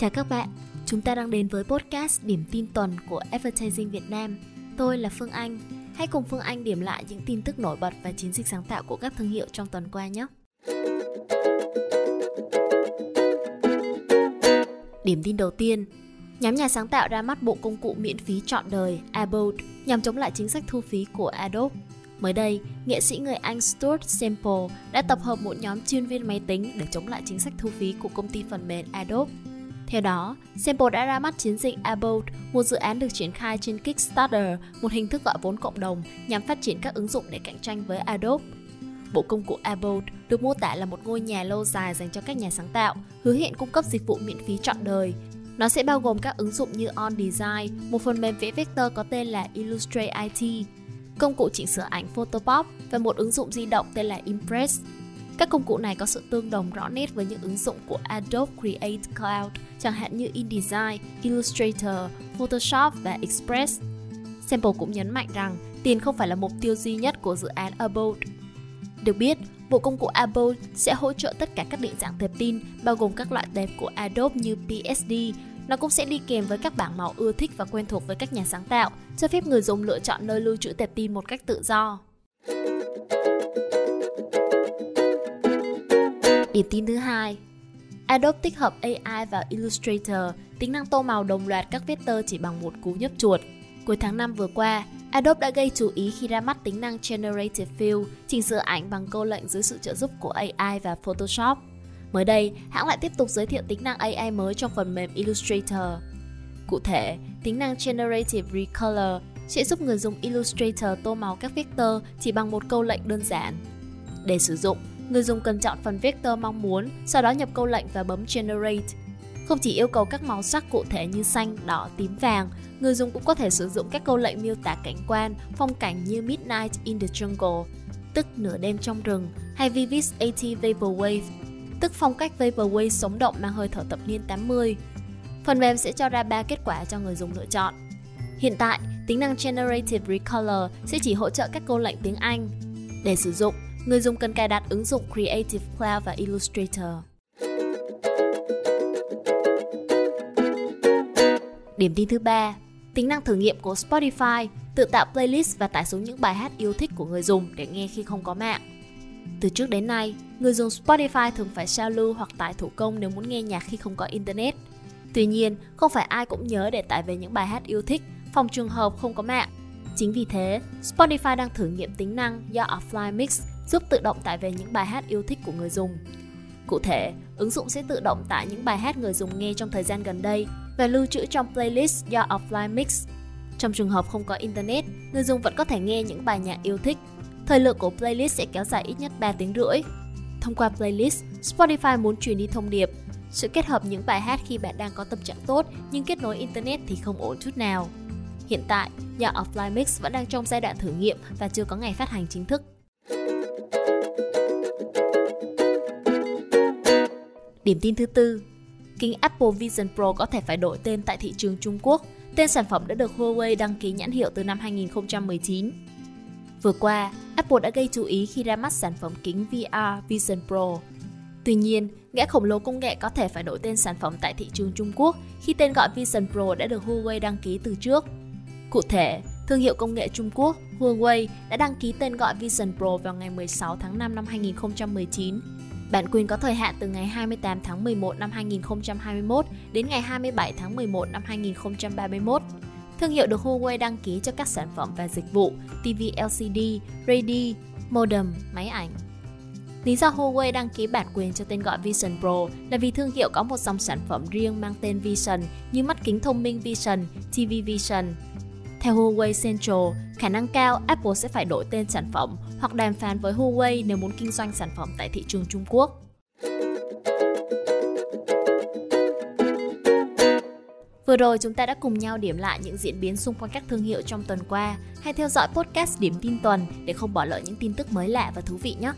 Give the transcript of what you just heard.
Chào các bạn, chúng ta đang đến với podcast điểm tin tuần của Advertising Việt Nam. Tôi là Phương Anh. Hãy cùng Phương Anh điểm lại những tin tức nổi bật và chiến dịch sáng tạo của các thương hiệu trong tuần qua nhé. Điểm tin đầu tiên, nhóm nhà sáng tạo ra mắt bộ công cụ miễn phí trọn đời Abode nhằm chống lại chính sách thu phí của Adobe. Mới đây, nghệ sĩ người Anh Stuart Semple đã tập hợp một nhóm chuyên viên máy tính để chống lại chính sách thu phí của công ty phần mềm Adobe. Theo đó, Sample đã ra mắt chiến dịch Abold, một dự án được triển khai trên Kickstarter, một hình thức gọi vốn cộng đồng nhằm phát triển các ứng dụng để cạnh tranh với Adobe. Bộ công cụ Abold được mô tả là một ngôi nhà lâu dài dành cho các nhà sáng tạo, hứa hẹn cung cấp dịch vụ miễn phí trọn đời. Nó sẽ bao gồm các ứng dụng như On Design, một phần mềm vẽ vector có tên là Illustrate IT, công cụ chỉnh sửa ảnh Photopop và một ứng dụng di động tên là Impress. Các công cụ này có sự tương đồng rõ nét với những ứng dụng của Adobe Create Cloud, chẳng hạn như InDesign, Illustrator, Photoshop và Express. Sample cũng nhấn mạnh rằng tiền không phải là mục tiêu duy nhất của dự án Abode. Được biết, bộ công cụ Abode sẽ hỗ trợ tất cả các định dạng tệp tin, bao gồm các loại tệp của Adobe như PSD, nó cũng sẽ đi kèm với các bảng màu ưa thích và quen thuộc với các nhà sáng tạo, cho phép người dùng lựa chọn nơi lưu trữ tệp tin một cách tự do. Điểm tin thứ hai Adobe tích hợp AI vào Illustrator, tính năng tô màu đồng loạt các vector chỉ bằng một cú nhấp chuột. Cuối tháng 5 vừa qua, Adobe đã gây chú ý khi ra mắt tính năng Generative Fill, chỉnh sửa ảnh bằng câu lệnh dưới sự trợ giúp của AI và Photoshop. Mới đây, hãng lại tiếp tục giới thiệu tính năng AI mới trong phần mềm Illustrator. Cụ thể, tính năng Generative Recolor sẽ giúp người dùng Illustrator tô màu các vector chỉ bằng một câu lệnh đơn giản. Để sử dụng, người dùng cần chọn phần vector mong muốn, sau đó nhập câu lệnh và bấm Generate. Không chỉ yêu cầu các màu sắc cụ thể như xanh, đỏ, tím, vàng, người dùng cũng có thể sử dụng các câu lệnh miêu tả cảnh quan, phong cảnh như Midnight in the Jungle, tức nửa đêm trong rừng, hay Vivid 80 Vaporwave, tức phong cách Vaporwave sống động mang hơi thở thập niên 80. Phần mềm sẽ cho ra 3 kết quả cho người dùng lựa chọn. Hiện tại, tính năng Generative Recolor sẽ chỉ hỗ trợ các câu lệnh tiếng Anh. Để sử dụng, người dùng cần cài đặt ứng dụng Creative Cloud và Illustrator. Điểm tin thứ ba, tính năng thử nghiệm của Spotify tự tạo playlist và tải xuống những bài hát yêu thích của người dùng để nghe khi không có mạng. Từ trước đến nay, người dùng Spotify thường phải sao lưu hoặc tải thủ công nếu muốn nghe nhạc khi không có Internet. Tuy nhiên, không phải ai cũng nhớ để tải về những bài hát yêu thích, phòng trường hợp không có mạng. Chính vì thế, Spotify đang thử nghiệm tính năng do Offline Mix giúp tự động tải về những bài hát yêu thích của người dùng. Cụ thể, ứng dụng sẽ tự động tải những bài hát người dùng nghe trong thời gian gần đây và lưu trữ trong playlist do Offline Mix. Trong trường hợp không có Internet, người dùng vẫn có thể nghe những bài nhạc yêu thích. Thời lượng của playlist sẽ kéo dài ít nhất 3 tiếng rưỡi. Thông qua playlist, Spotify muốn truyền đi thông điệp sự kết hợp những bài hát khi bạn đang có tâm trạng tốt nhưng kết nối Internet thì không ổn chút nào. Hiện tại, nhà Offline Mix vẫn đang trong giai đoạn thử nghiệm và chưa có ngày phát hành chính thức. Điểm tin thứ tư, kính Apple Vision Pro có thể phải đổi tên tại thị trường Trung Quốc. Tên sản phẩm đã được Huawei đăng ký nhãn hiệu từ năm 2019. Vừa qua, Apple đã gây chú ý khi ra mắt sản phẩm kính VR Vision Pro. Tuy nhiên, gã khổng lồ công nghệ có thể phải đổi tên sản phẩm tại thị trường Trung Quốc khi tên gọi Vision Pro đã được Huawei đăng ký từ trước. Cụ thể, thương hiệu công nghệ Trung Quốc Huawei đã đăng ký tên gọi Vision Pro vào ngày 16 tháng 5 năm 2019. Bản quyền có thời hạn từ ngày 28 tháng 11 năm 2021 đến ngày 27 tháng 11 năm 2031. Thương hiệu được Huawei đăng ký cho các sản phẩm và dịch vụ TV LCD, radio, modem, máy ảnh. Lý do Huawei đăng ký bản quyền cho tên gọi Vision Pro là vì thương hiệu có một dòng sản phẩm riêng mang tên Vision như mắt kính thông minh Vision, TV Vision. Theo Huawei Central, khả năng cao Apple sẽ phải đổi tên sản phẩm hoặc đàm phán với Huawei nếu muốn kinh doanh sản phẩm tại thị trường Trung Quốc. Vừa rồi chúng ta đã cùng nhau điểm lại những diễn biến xung quanh các thương hiệu trong tuần qua. Hãy theo dõi podcast Điểm tin tuần để không bỏ lỡ những tin tức mới lạ và thú vị nhé.